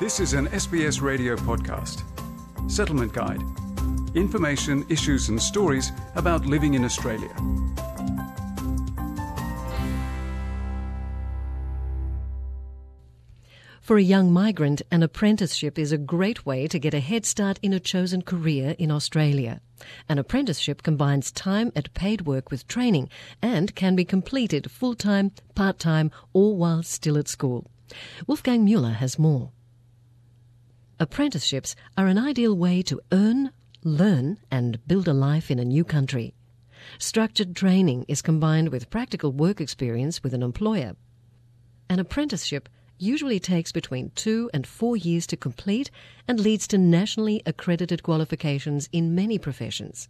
This is an SBS radio podcast. Settlement Guide. Information, issues, and stories about living in Australia. For a young migrant, an apprenticeship is a great way to get a head start in a chosen career in Australia. An apprenticeship combines time at paid work with training and can be completed full time, part time, or while still at school. Wolfgang Mueller has more. Apprenticeships are an ideal way to earn, learn, and build a life in a new country. Structured training is combined with practical work experience with an employer. An apprenticeship usually takes between two and four years to complete and leads to nationally accredited qualifications in many professions.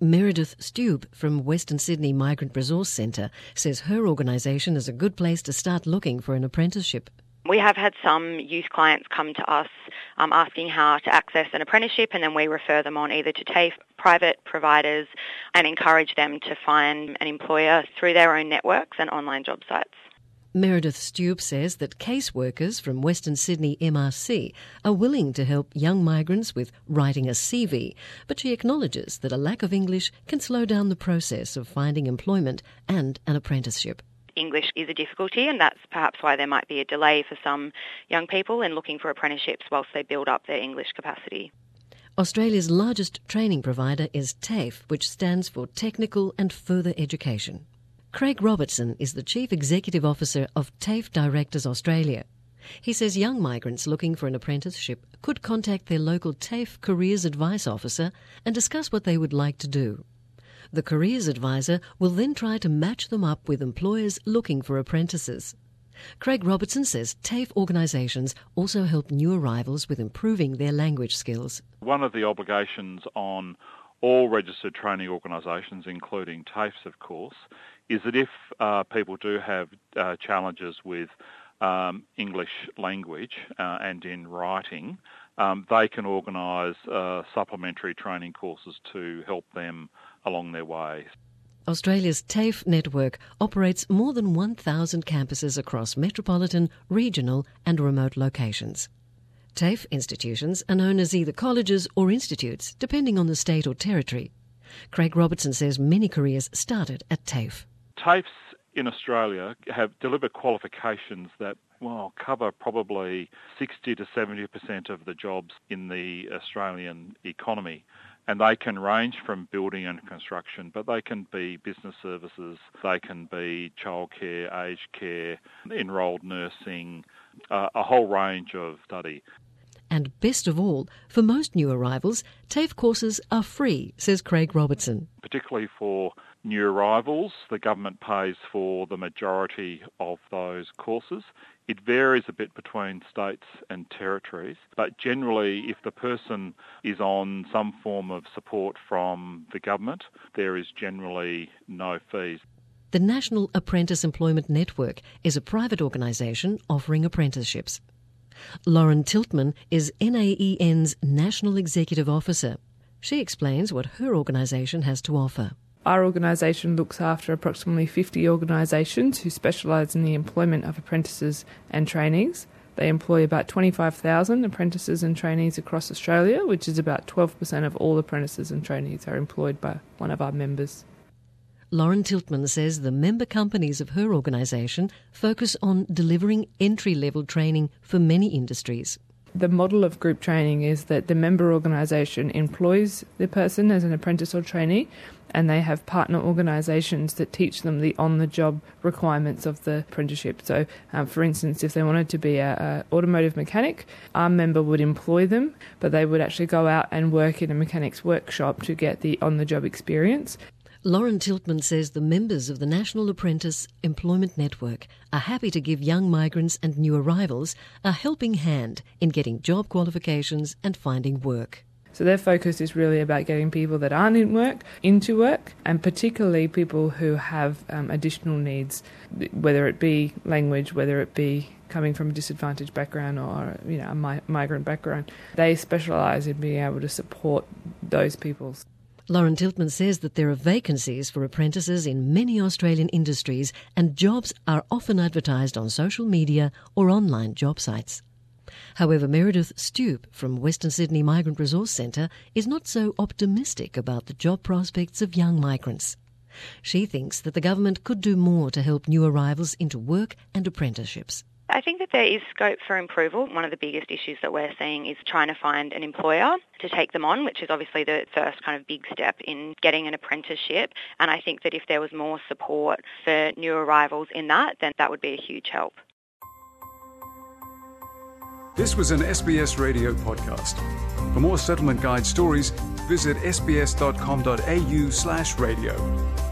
Meredith Stube from Western Sydney Migrant Resource Centre says her organisation is a good place to start looking for an apprenticeship. We have had some youth clients come to us um, asking how to access an apprenticeship and then we refer them on either to TAFE, private providers and encourage them to find an employer through their own networks and online job sites. Meredith Stube says that caseworkers from Western Sydney MRC are willing to help young migrants with writing a CV, but she acknowledges that a lack of English can slow down the process of finding employment and an apprenticeship. English is a difficulty and that's perhaps why there might be a delay for some young people in looking for apprenticeships whilst they build up their English capacity. Australia's largest training provider is TAFE, which stands for Technical and Further Education. Craig Robertson is the Chief Executive Officer of TAFE Directors Australia. He says young migrants looking for an apprenticeship could contact their local TAFE Careers Advice Officer and discuss what they would like to do. The careers advisor will then try to match them up with employers looking for apprentices. Craig Robertson says TAFE organisations also help new arrivals with improving their language skills. One of the obligations on all registered training organisations, including TAFEs of course, is that if uh, people do have uh, challenges with um, English language uh, and in writing, um, they can organise uh, supplementary training courses to help them along their way. Australia's TAFE network operates more than 1,000 campuses across metropolitan, regional, and remote locations. TAFE institutions are known as either colleges or institutes, depending on the state or territory. Craig Robertson says many careers started at TAFE. TAFEs in Australia have delivered qualifications that well, cover probably 60 to 70% of the jobs in the Australian economy. And they can range from building and construction, but they can be business services, they can be childcare, aged care, enrolled nursing, uh, a whole range of study. And best of all, for most new arrivals, TAFE courses are free, says Craig Robertson. Particularly for new arrivals, the government pays for the majority of those courses. It varies a bit between states and territories, but generally, if the person is on some form of support from the government, there is generally no fees. The National Apprentice Employment Network is a private organisation offering apprenticeships. Lauren Tiltman is NAEN's National Executive Officer. She explains what her organisation has to offer. Our organisation looks after approximately 50 organisations who specialise in the employment of apprentices and trainees. They employ about 25,000 apprentices and trainees across Australia, which is about 12% of all apprentices and trainees are employed by one of our members. Lauren Tiltman says the member companies of her organisation focus on delivering entry level training for many industries. The model of group training is that the member organisation employs the person as an apprentice or trainee, and they have partner organisations that teach them the on the job requirements of the apprenticeship. So, um, for instance, if they wanted to be an automotive mechanic, our member would employ them, but they would actually go out and work in a mechanic's workshop to get the on the job experience. Lauren Tiltman says the members of the National Apprentice Employment Network are happy to give young migrants and new arrivals a helping hand in getting job qualifications and finding work. So their focus is really about getting people that aren't in work into work, and particularly people who have um, additional needs, whether it be language, whether it be coming from a disadvantaged background or you know a mi- migrant background. They specialise in being able to support those people. Lauren Tiltman says that there are vacancies for apprentices in many Australian industries and jobs are often advertised on social media or online job sites. However, Meredith Stoop from Western Sydney Migrant Resource Centre is not so optimistic about the job prospects of young migrants. She thinks that the government could do more to help new arrivals into work and apprenticeships. I think that there is scope for improvement. One of the biggest issues that we're seeing is trying to find an employer to take them on, which is obviously the first kind of big step in getting an apprenticeship. And I think that if there was more support for new arrivals in that, then that would be a huge help. This was an SBS radio podcast. For more settlement guide stories, visit sbs.com.au slash radio.